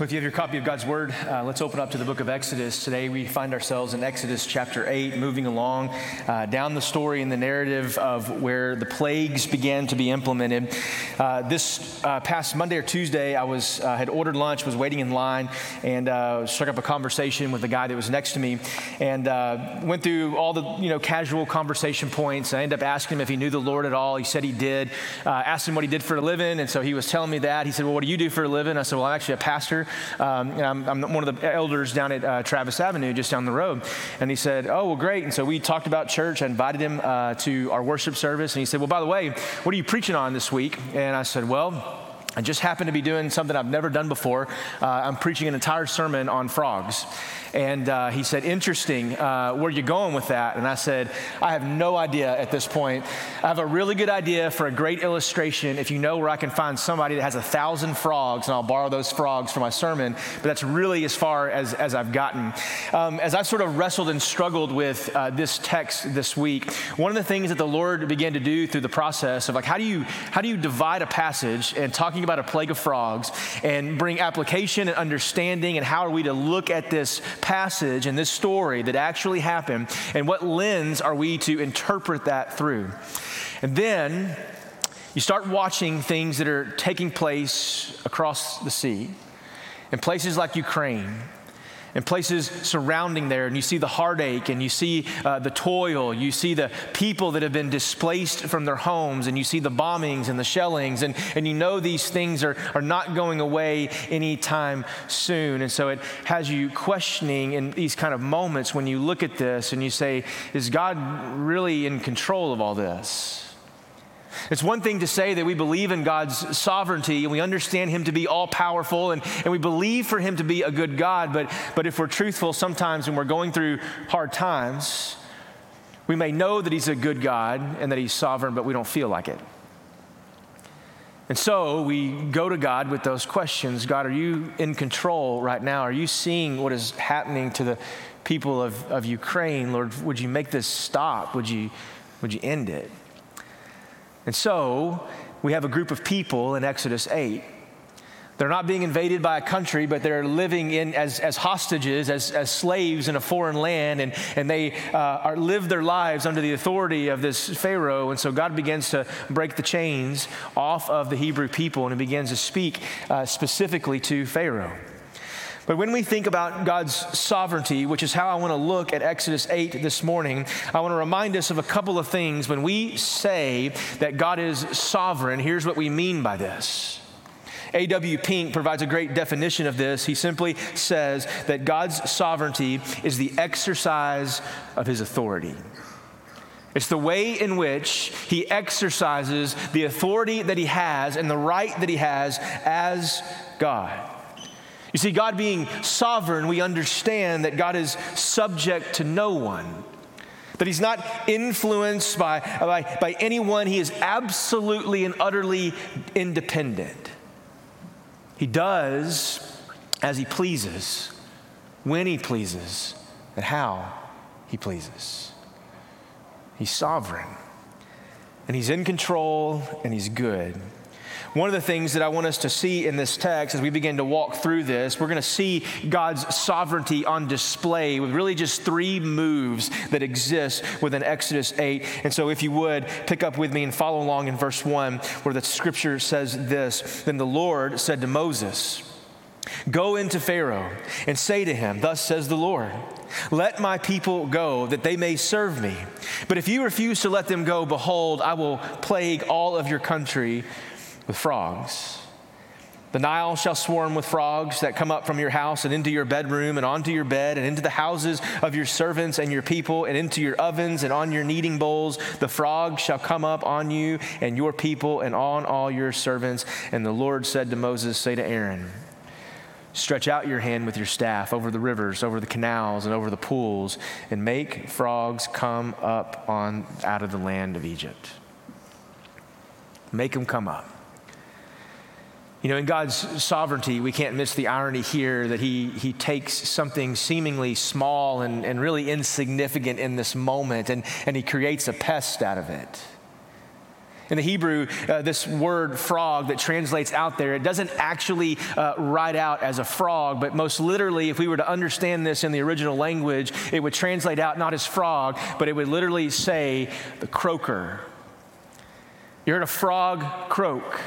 If you have your copy of God's Word, uh, let's open up to the book of Exodus. Today we find ourselves in Exodus chapter 8, moving along uh, down the story in the narrative of where the plagues began to be implemented. Uh, this uh, past Monday or Tuesday, I was uh, had ordered lunch, was waiting in line, and uh, struck up a conversation with the guy that was next to me, and went through all the you know casual conversation points. I ended up asking him if he knew the Lord at all. He said he did. asked him what he did for a living, and so he was telling me that. He said, "Well, what do you do for a living?" I said, "Well, I'm actually a pastor." Um, I'm, I'm, one of the elders down at uh, Travis Avenue, just down the road. And he said, Oh, well, great. And so we talked about church. I invited him uh, to our worship service. And he said, Well, by the way, what are you preaching on this week? And I said, Well, I just happened to be doing something I've never done before. Uh, I'm preaching an entire sermon on frogs. And uh, he said, Interesting. Uh, where are you going with that? And I said, I have no idea at this point. I have a really good idea for a great illustration if you know where I can find somebody that has a thousand frogs, and I'll borrow those frogs for my sermon. But that's really as far as, as I've gotten. Um, as I sort of wrestled and struggled with uh, this text this week, one of the things that the Lord began to do through the process of like, how do you, how do you divide a passage and talking about a plague of frogs and bring application and understanding, and how are we to look at this passage and this story that actually happened, and what lens are we to interpret that through? And then you start watching things that are taking place across the sea in places like Ukraine and places surrounding there, and you see the heartache, and you see uh, the toil, you see the people that have been displaced from their homes, and you see the bombings and the shellings, and, and you know these things are, are not going away anytime soon. And so it has you questioning in these kind of moments when you look at this and you say, Is God really in control of all this? It's one thing to say that we believe in God's sovereignty and we understand Him to be all powerful and, and we believe for Him to be a good God, but, but if we're truthful, sometimes when we're going through hard times, we may know that He's a good God and that He's sovereign, but we don't feel like it. And so we go to God with those questions God, are you in control right now? Are you seeing what is happening to the people of, of Ukraine? Lord, would you make this stop? Would you, would you end it? And so we have a group of people in Exodus 8. They're not being invaded by a country, but they're living in as, as hostages, as, as slaves in a foreign land, and, and they uh, are, live their lives under the authority of this Pharaoh. And so God begins to break the chains off of the Hebrew people, and he begins to speak uh, specifically to Pharaoh. But when we think about God's sovereignty, which is how I want to look at Exodus 8 this morning, I want to remind us of a couple of things. When we say that God is sovereign, here's what we mean by this. A.W. Pink provides a great definition of this. He simply says that God's sovereignty is the exercise of his authority. It's the way in which he exercises the authority that he has and the right that he has as God. You see, God being sovereign, we understand that God is subject to no one, that He's not influenced by, by, by anyone. He is absolutely and utterly independent. He does as He pleases, when He pleases, and how He pleases. He's sovereign, and He's in control, and He's good. One of the things that I want us to see in this text as we begin to walk through this, we're going to see God's sovereignty on display with really just three moves that exist within Exodus 8. And so, if you would, pick up with me and follow along in verse 1, where the scripture says this Then the Lord said to Moses, Go into Pharaoh and say to him, Thus says the Lord, let my people go that they may serve me. But if you refuse to let them go, behold, I will plague all of your country with frogs. The Nile shall swarm with frogs that come up from your house and into your bedroom and onto your bed and into the houses of your servants and your people and into your ovens and on your kneading bowls. The frogs shall come up on you and your people and on all your servants. And the Lord said to Moses, Say to Aaron, Stretch out your hand with your staff over the rivers, over the canals, and over the pools, and make frogs come up on out of the land of Egypt. Make them come up. You know, in God's sovereignty, we can't miss the irony here that He, he takes something seemingly small and, and really insignificant in this moment and, and He creates a pest out of it. In the Hebrew, uh, this word frog that translates out there, it doesn't actually uh, write out as a frog, but most literally, if we were to understand this in the original language, it would translate out not as frog, but it would literally say the croaker. You heard a frog croak.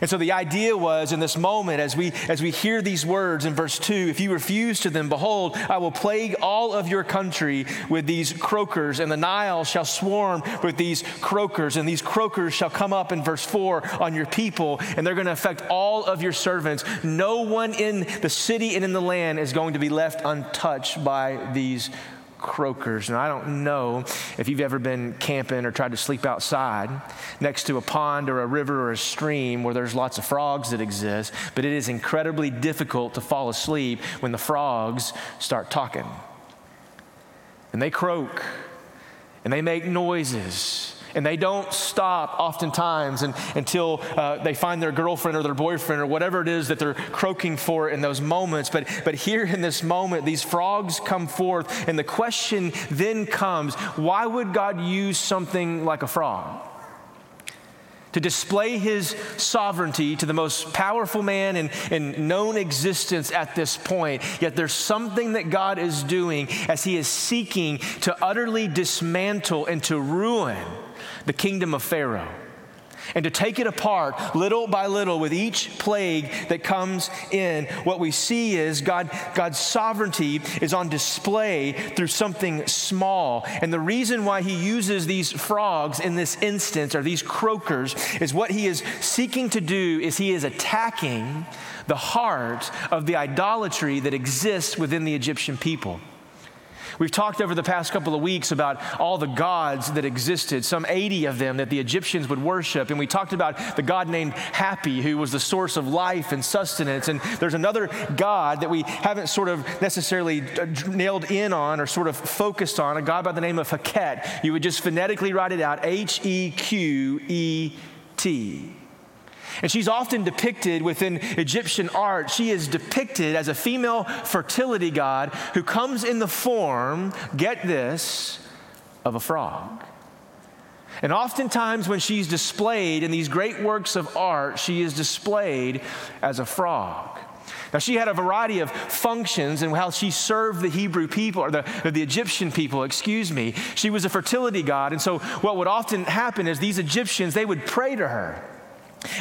And so the idea was in this moment, as we, as we hear these words in verse 2, if you refuse to them, behold, I will plague all of your country with these croakers, and the Nile shall swarm with these croakers, and these croakers shall come up in verse 4 on your people, and they're going to affect all of your servants. No one in the city and in the land is going to be left untouched by these croakers. And I don't know if you've ever been camping or tried to sleep outside next to a pond or a river or a stream where there's lots of frogs that exist, but it is incredibly difficult to fall asleep when the frogs start talking. And they croak and they make noises and they don't stop oftentimes and, until uh, they find their girlfriend or their boyfriend or whatever it is that they're croaking for in those moments. But, but here in this moment, these frogs come forth, and the question then comes why would God use something like a frog? To display his sovereignty to the most powerful man in, in, known existence at this point. Yet there's something that God is doing as he is seeking to utterly dismantle and to ruin the kingdom of Pharaoh and to take it apart little by little with each plague that comes in, what we see is God, God's sovereignty is on display through something small. And the reason why he uses these frogs in this instance, or these croakers, is what he is seeking to do is he is attacking the heart of the idolatry that exists within the Egyptian people. We've talked over the past couple of weeks about all the gods that existed, some 80 of them that the Egyptians would worship. And we talked about the god named Hapi, who was the source of life and sustenance. And there's another god that we haven't sort of necessarily uh, nailed in on or sort of focused on, a god by the name of Heket. You would just phonetically write it out H E Q E T. And she's often depicted within Egyptian art. She is depicted as a female fertility god who comes in the form, get this, of a frog. And oftentimes, when she's displayed in these great works of art, she is displayed as a frog. Now, she had a variety of functions in how she served the Hebrew people, or the, or the Egyptian people, excuse me. She was a fertility god. And so, what would often happen is these Egyptians, they would pray to her.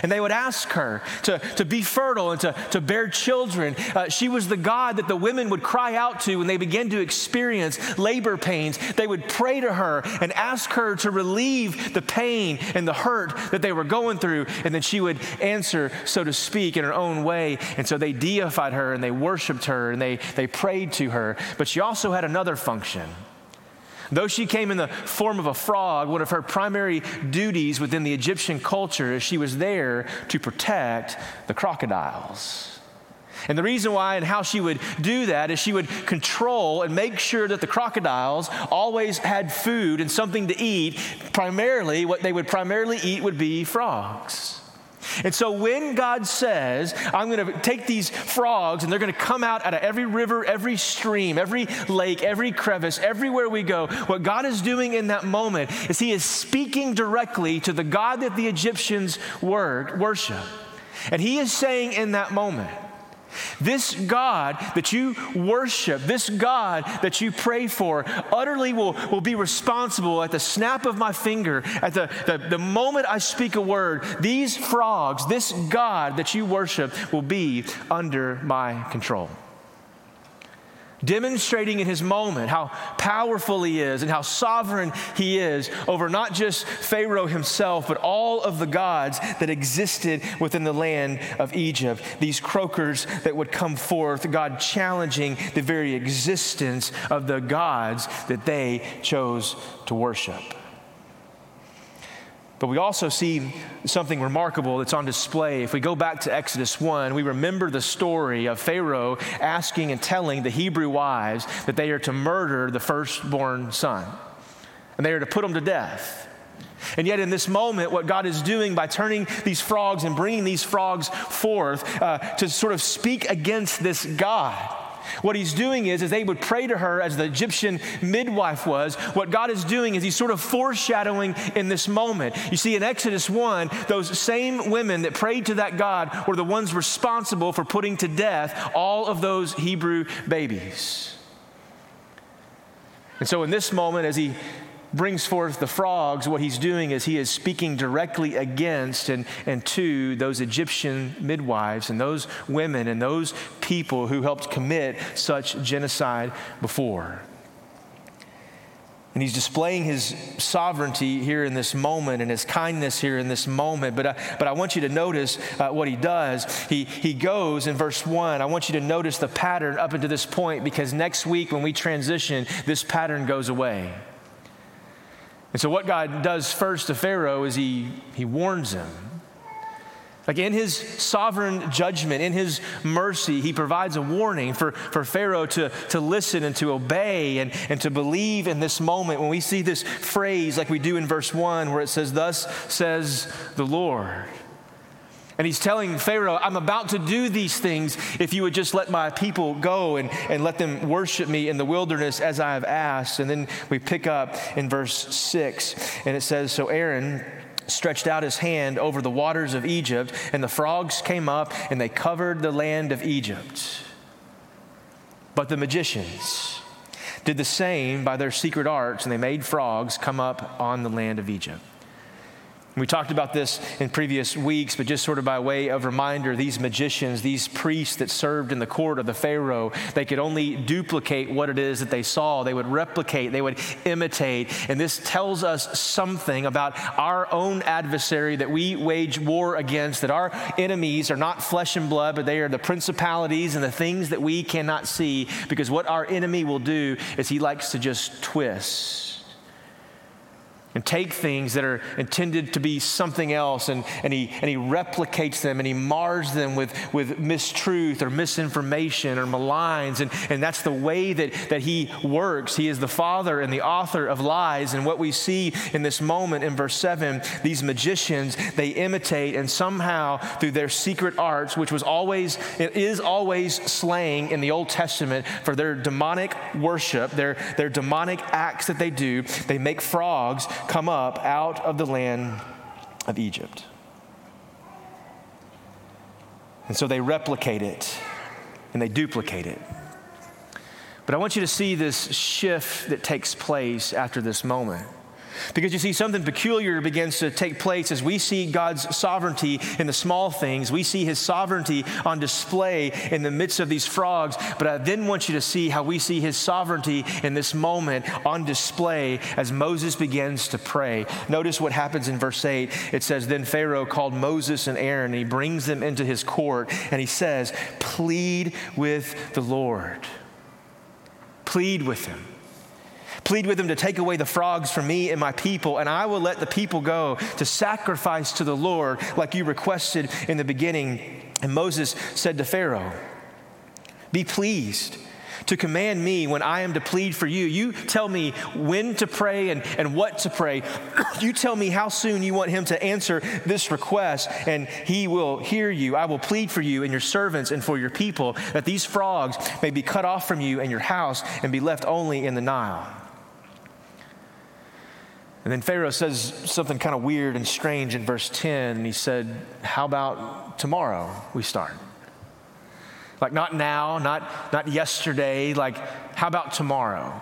And they would ask her to, to be fertile and to, to bear children. Uh, she was the God that the women would cry out to when they began to experience labor pains. They would pray to her and ask her to relieve the pain and the hurt that they were going through. And then she would answer, so to speak, in her own way. And so they deified her and they worshiped her and they, they prayed to her. But she also had another function. Though she came in the form of a frog, one of her primary duties within the Egyptian culture is she was there to protect the crocodiles. And the reason why and how she would do that is she would control and make sure that the crocodiles always had food and something to eat. Primarily, what they would primarily eat would be frogs. And so when God says, I'm going to take these frogs and they're going to come out out of every river, every stream, every lake, every crevice, everywhere we go, what God is doing in that moment is He is speaking directly to the God that the Egyptians worship. And He is saying in that moment, this God that you worship, this God that you pray for, utterly will, will be responsible at the snap of my finger, at the, the, the moment I speak a word. These frogs, this God that you worship, will be under my control demonstrating in his moment how powerful he is and how sovereign he is over not just Pharaoh himself, but all of the gods that existed within the land of Egypt. These croakers that would come forth, God challenging the very existence of the gods that they chose to worship. But we also see something remarkable that's on display. If we go back to Exodus 1, we remember the story of Pharaoh asking and telling the Hebrew wives that they are to murder the firstborn son and they are to put him to death. And yet, in this moment, what God is doing by turning these frogs and bringing these frogs forth uh, to sort of speak against this God What he's doing is, as they would pray to her as the Egyptian midwife was, what God is doing is he's sort of foreshadowing in this moment. You see, in Exodus 1, those same women that prayed to that God were the ones responsible for putting to death all of those Hebrew babies. And so, in this moment, as he brings forth the frogs, what he's doing is he is speaking directly against and, and to those Egyptian midwives and those women and those people who helped commit such genocide before. And he's displaying his sovereignty here in this moment and his kindness here in this moment. But, uh, but I want you to notice uh, what he does. He, he goes in verse 1. I want you to notice the pattern up until this point because next week when we transition, this pattern goes away. And so, what God does first to Pharaoh is he, he warns him. Like in his sovereign judgment, in his mercy, he provides a warning for, for Pharaoh to, to listen and to obey and, and to believe in this moment. When we see this phrase, like we do in verse 1, where it says, Thus says the Lord. And he's telling Pharaoh, I'm about to do these things if you would just let my people go and, and let them worship me in the wilderness as I have asked. And then we pick up in verse 6, and it says, So Aaron stretched out his hand over the waters of Egypt, and the frogs came up and they covered the land of Egypt. But the magicians did the same by their secret arts, and they made frogs come up on the land of Egypt. We talked about this in previous weeks, but just sort of by way of reminder, these magicians, these priests that served in the court of the Pharaoh, they could only duplicate what it is that they saw. They would replicate, they would imitate. And this tells us something about our own adversary that we wage war against, that our enemies are not flesh and blood, but they are the principalities and the things that we cannot see. Because what our enemy will do is he likes to just twist and take things that are intended to be something else and, and, he, and he replicates them and he mars them with, with mistruth or misinformation or maligns. And, and that's the way that, that he works. He is the father and the author of lies. And what we see in this moment in verse 7, these magicians, they imitate and somehow through their secret arts, which was always, it is always slaying in the Old Testament for their demonic worship, their, their demonic acts that they do, they make frogs come up out of the land of Egypt. And so they replicate it and they duplicate it. But I want you to see this shift that takes place after this moment. Because you see, something peculiar begins to take place as we see God's sovereignty in the small things. We see his sovereignty on display in the midst of these frogs. But I then want you to see how we see his sovereignty in this moment on display as Moses begins to pray. Notice what happens in verse 8. It says, Then Pharaoh called Moses and Aaron, and he brings them into his court, and he says, Plead with the Lord. Plead with him. Plead with him to take away the frogs from me and my people, and I will let the people go to sacrifice to the Lord like you requested in the beginning. And Moses said to Pharaoh, Be pleased to command me when I am to plead for you. You tell me when to pray and, and what to pray. you tell me how soon you want him to answer this request, and he will hear you. I will plead for you and your servants and for your people that these frogs may be cut off from you and your house and be left only in the Nile. And then Pharaoh says something kind of weird and strange in verse 10. And he said, How about tomorrow we start? Like, not now, not, not yesterday, like, how about tomorrow?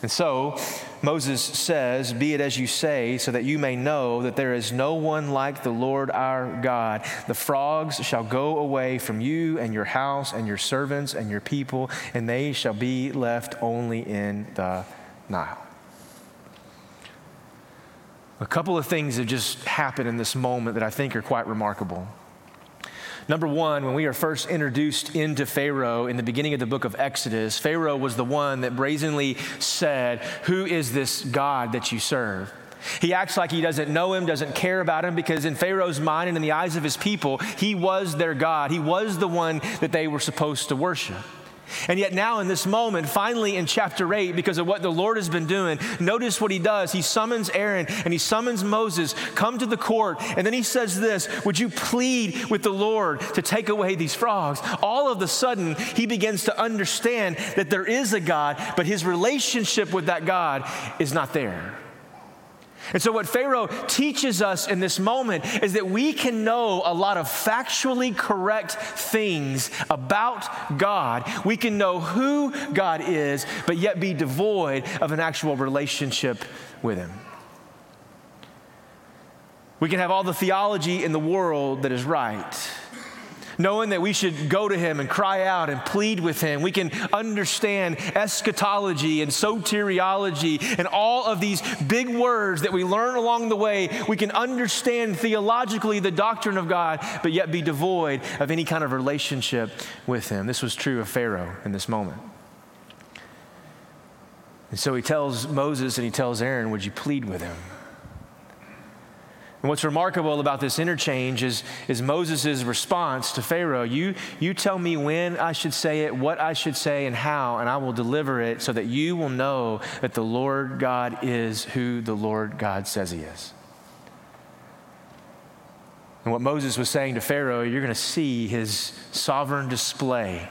And so Moses says, Be it as you say, so that you may know that there is no one like the Lord our God. The frogs shall go away from you and your house and your servants and your people, and they shall be left only in the Nile. A couple of things have just happened in this moment that I think are quite remarkable. Number one, when we are first introduced into Pharaoh in the beginning of the book of Exodus, Pharaoh was the one that brazenly said, Who is this God that you serve? He acts like he doesn't know him, doesn't care about him, because in Pharaoh's mind and in the eyes of his people, he was their God. He was the one that they were supposed to worship. And yet, now in this moment, finally in chapter 8, because of what the Lord has been doing, notice what he does. He summons Aaron and he summons Moses, come to the court. And then he says this Would you plead with the Lord to take away these frogs? All of a sudden, he begins to understand that there is a God, but his relationship with that God is not there. And so, what Pharaoh teaches us in this moment is that we can know a lot of factually correct things about God. We can know who God is, but yet be devoid of an actual relationship with Him. We can have all the theology in the world that is right knowing that we should go to Him and cry out and plead with Him. We can understand eschatology and soteriology and all of these big words that we learn along the way. We can understand theologically the doctrine of God, but yet be devoid of any kind of relationship with Him. This was true of Pharaoh in this moment. And so he tells Moses and he tells Aaron, Would you plead with him? And what's remarkable about this interchange is, is Moses' response to Pharaoh you, you tell me when I should say it, what I should say, and how, and I will deliver it so that you will know that the Lord God is who the Lord God says he is. And what Moses was saying to Pharaoh, you're going to see his sovereign display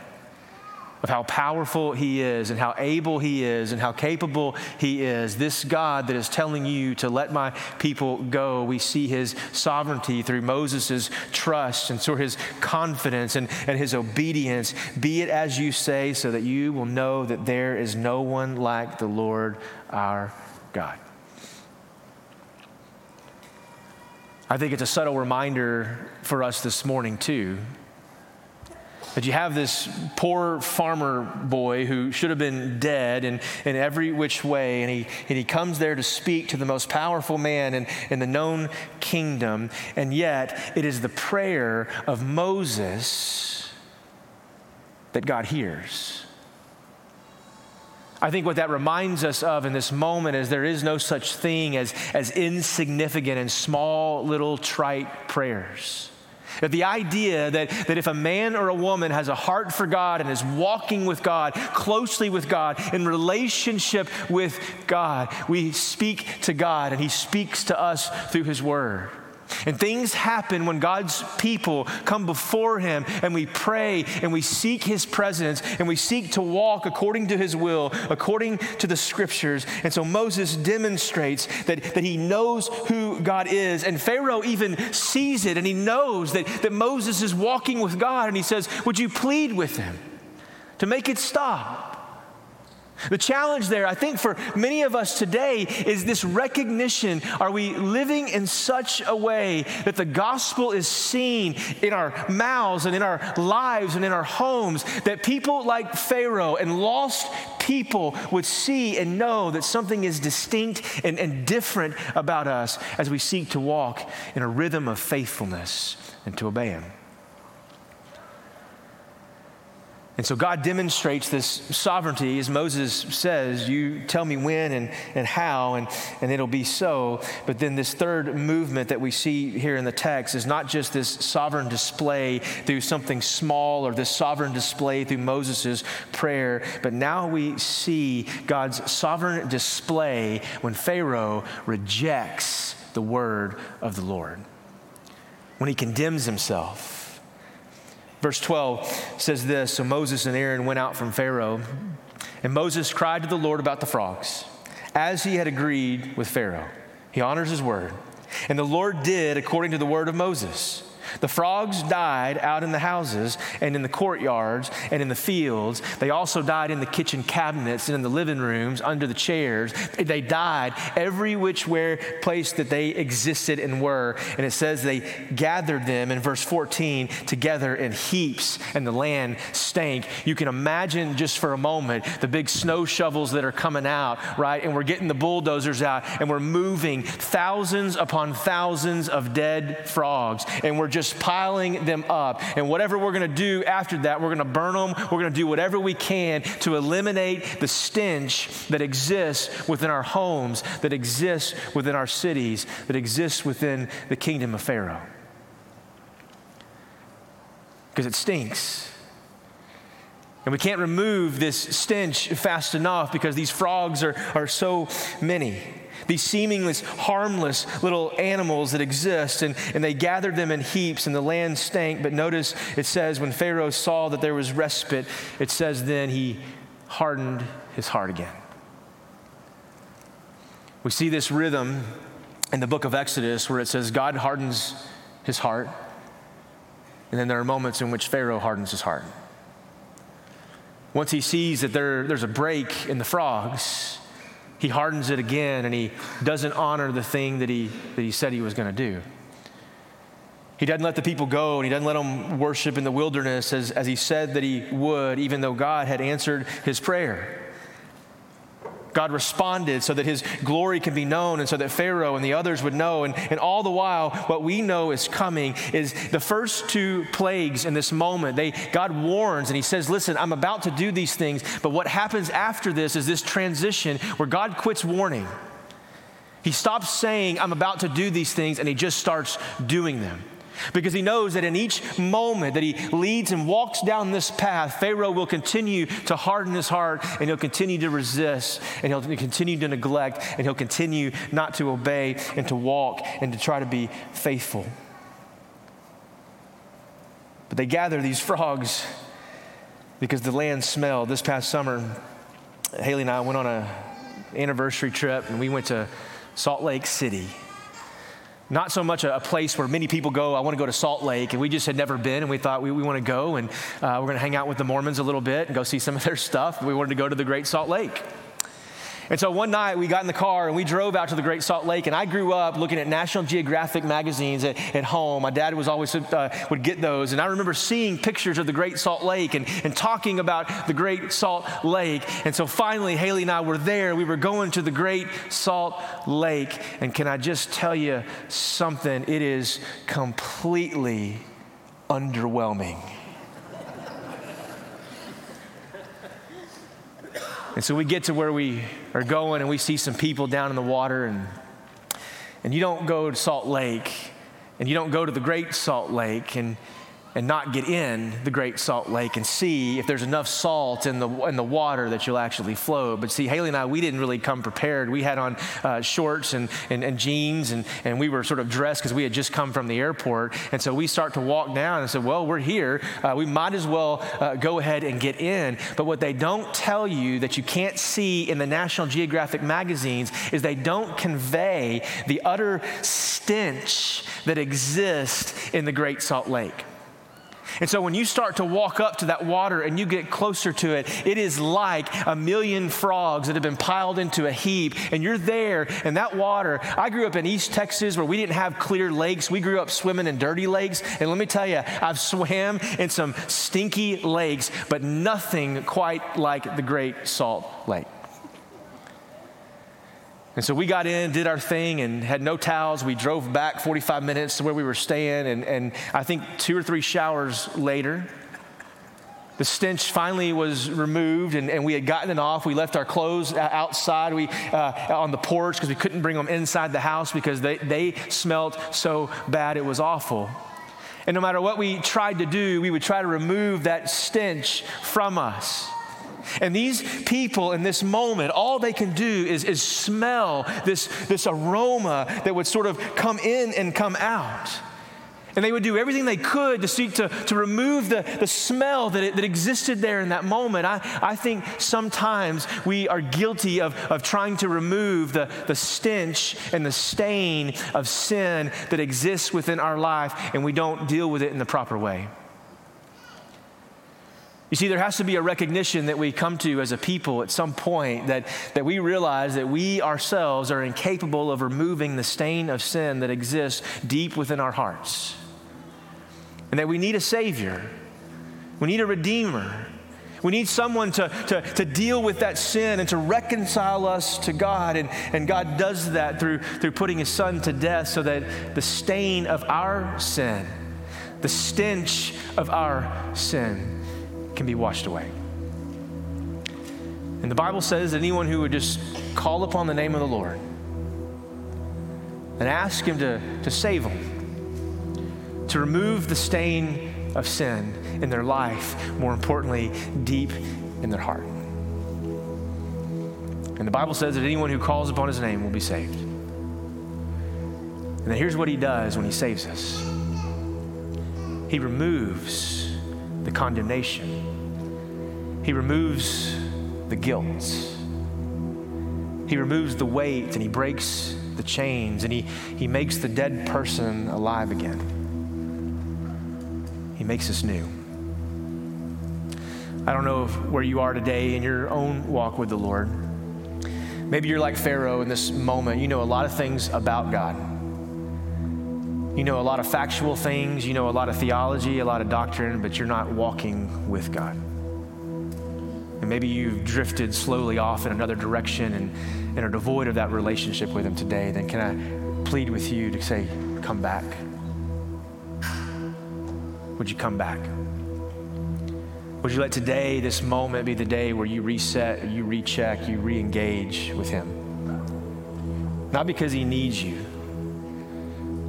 of how powerful He is and how able He is and how capable He is. This God that is telling you to let my people go, we see His sovereignty through Moses' trust and through His confidence and, and His obedience. Be it as you say, so that you will know that there is no one like the Lord our God. I think it's a subtle reminder for us this morning, too, that you have this poor farmer boy who should have been dead in, in every which way, and he, and he comes there to speak to the most powerful man in, in the known kingdom, and yet it is the prayer of Moses that God hears. I think what that reminds us of in this moment is there is no such thing as, as insignificant and small little trite prayers. That the idea that, that if a man or a woman has a heart for God and is walking with God, closely with God, in relationship with God, we speak to God and He speaks to us through His Word. And things happen when God's people come before Him and we pray and we seek His presence and we seek to walk according to His will, according to the scriptures. And so Moses demonstrates that, that he knows who God is. And Pharaoh even sees it and he knows that, that Moses is walking with God. And he says, Would you plead with him to make it stop? The challenge there, I think, for many of us today is this recognition are we living in such a way that the gospel is seen in our mouths and in our lives and in our homes, that people like Pharaoh and lost people would see and know that something is distinct and, and different about us as we seek to walk in a rhythm of faithfulness and to obey Him? And so God demonstrates this sovereignty, as Moses says, You tell me when and, and how, and, and it'll be so. But then this third movement that we see here in the text is not just this sovereign display through something small or this sovereign display through Moses' prayer, but now we see God's sovereign display when Pharaoh rejects the word of the Lord, when he condemns himself Verse 12 says this So Moses and Aaron went out from Pharaoh, and Moses cried to the Lord about the frogs, as he had agreed with Pharaoh. He honors his word. And the Lord did according to the word of Moses. The frogs died out in the houses and in the courtyards and in the fields. They also died in the kitchen cabinets and in the living rooms under the chairs. They died every which where place that they existed and were. And it says they gathered them in verse 14 together in heaps and the land stank. You can imagine just for a moment the big snow shovels that are coming out, right? And we're getting the bulldozers out and we're moving thousands upon thousands of dead frogs. And we're just just piling them up. And whatever we're going to do after that, we're going to burn them. We're going to do whatever we can to eliminate the stench that exists within our homes, that exists within our cities, that exists within the kingdom of Pharaoh. Because it stinks. And we can't remove this stench fast enough because these frogs are, are so many. These seemingly harmless little animals that exist, and, and they gathered them in heaps, and the land stank. But notice it says, when Pharaoh saw that there was respite, it says, then he hardened his heart again. We see this rhythm in the book of Exodus where it says, God hardens his heart, and then there are moments in which Pharaoh hardens his heart. Once he sees that there, there's a break in the frogs, he hardens it again and he doesn't honor the thing that he, that he said he was going to do. He doesn't let the people go and he doesn't let them worship in the wilderness as, as he said that he would, even though God had answered his prayer. God responded so that his glory can be known and so that Pharaoh and the others would know. And, and all the while, what we know is coming is the first two plagues in this moment. They, God warns and he says, Listen, I'm about to do these things. But what happens after this is this transition where God quits warning. He stops saying, I'm about to do these things, and he just starts doing them because he knows that in each moment that he leads and walks down this path, Pharaoh will continue to harden his heart and he'll continue to resist and he'll continue to neglect and he'll continue not to obey and to walk and to try to be faithful. But they gather these frogs because the land smelled. This past summer, Haley and I went on an anniversary trip and we went to Salt Lake City not so much a, a, place where many people go, I want to go to Salt Lake, and we just had never been, and we thought we, we want to go, and uh, we're going to hang out with the Mormons a little bit and go see some of their stuff. We wanted to go to the Great Salt Lake. And so one night we got in the car and we drove out to the Great Salt Lake. And I grew up looking at National Geographic magazines at, at home. My dad was always uh, would get those. And I remember seeing pictures of the Great Salt Lake and, and talking about the Great Salt Lake. And so finally, Haley and I were there. We were going to the Great Salt Lake. And can I just tell you something? It is completely underwhelming. And so we get to where we are going and we see some people down in the water and and you don't go to Salt Lake and you don't go to the Great Salt Lake and and not get in the Great Salt Lake and see if there's enough salt in the, in the water that you'll actually float. But see, Haley and I, we didn't really come prepared. We had on uh, shorts and, and, and, jeans, and, and we were sort of dressed because we had just come from the airport. And so we start to walk down and said, Well, we're here. Uh, we might as well uh, go ahead and get in. But what they don't tell you that you can't see in the National Geographic magazines is they don't convey the utter stench that exists in the Great Salt Lake. And so when you start to walk up to that water and you get closer to it, it is like a million frogs that have been piled into a heap. And you're there, and that water. I grew up in East Texas where we didn't have clear lakes. We grew up swimming in dirty lakes. And let me tell you, I've swam in some stinky lakes, but nothing quite like the Great Salt Lake. And so we got in, did our thing, and had no towels. We drove back 45 minutes to where we were staying. And, and I think two or three showers later, the stench finally was removed and, and we had gotten it off. We left our clothes outside we, uh, on the porch because we couldn't bring them inside the house because they, they smelled so bad it was awful. And no matter what we tried to do, we would try to remove that stench from us. And these people in this moment, all they can do is, is smell this, this aroma that would sort of come in and come out. And they would do everything they could to seek to, to remove the, the smell that, it, that existed there in that moment. I, I think sometimes we are guilty of, of trying to remove the, the stench and the stain of sin that exists within our life, and we don't deal with it in the proper way. You see, there has to be a recognition that we come to as a people at some point that, that we realize that we ourselves are incapable of removing the stain of sin that exists deep within our hearts. And that we need a Savior, we need a Redeemer. We need someone to, to, to deal with that sin and to reconcile us to God. And, and God does that through, through putting His Son to death so that the stain of our sin, the stench of our sin, can be washed away. And the Bible says that anyone who would just call upon the name of the Lord and ask Him to, to save them, to remove the stain of sin in their life, more importantly, deep in their heart. And the Bible says that anyone who calls upon his name will be saved. And then here's what he does when he saves us he removes the condemnation, he removes the guilt, he removes the weight, and he breaks the chains, and he, he makes the dead person alive again. He makes us new. I don't know where you are today in your own walk with the Lord. Maybe you're like Pharaoh in this moment. You know a lot of things about God. You know a lot of factual things, you know a lot of theology, a lot of doctrine, but you're not walking with God. And maybe you've drifted slowly off in another direction and, and are devoid of that relationship with Him today. Then can I plead with you to say, Come back? Would you come back? Would you let today, this moment, be the day where you reset, you recheck, you re engage with Him? Not because He needs you,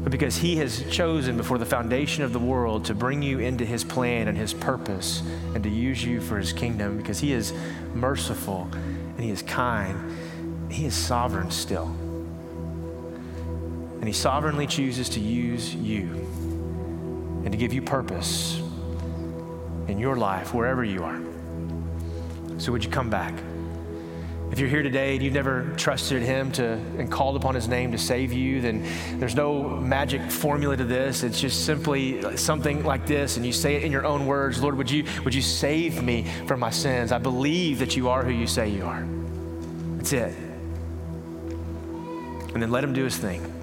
but because He has chosen before the foundation of the world to bring you into His plan and His purpose and to use you for His kingdom, because He is merciful and He is kind. He is sovereign still. And He sovereignly chooses to use you and to give you purpose in your life, wherever you are. So, would you come back? If you're here today and you've never trusted Him to and called upon His name to save you, then there's no magic formula to this. It's just simply something like this, and you say it in your own words Lord, would you, would you save me from my sins? I believe that you are who you say you are. That's it. And then let Him do His thing.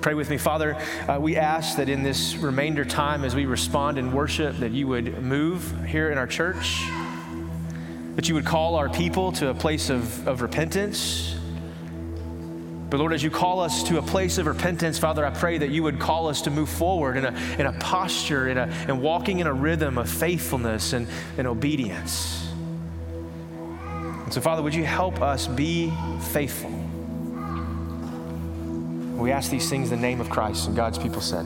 Pray with me. Father, uh, we ask that in this remainder time as we respond in worship, that you would move here in our church, that you would call our people to a place of, of repentance. But Lord, as you call us to a place of repentance, Father, I pray that you would call us to move forward in a, in a posture, in a, and walking in a rhythm of faithfulness and, and obedience. And so, Father, would you help us be faithful? We ask these things in the name of Christ, and God's people said.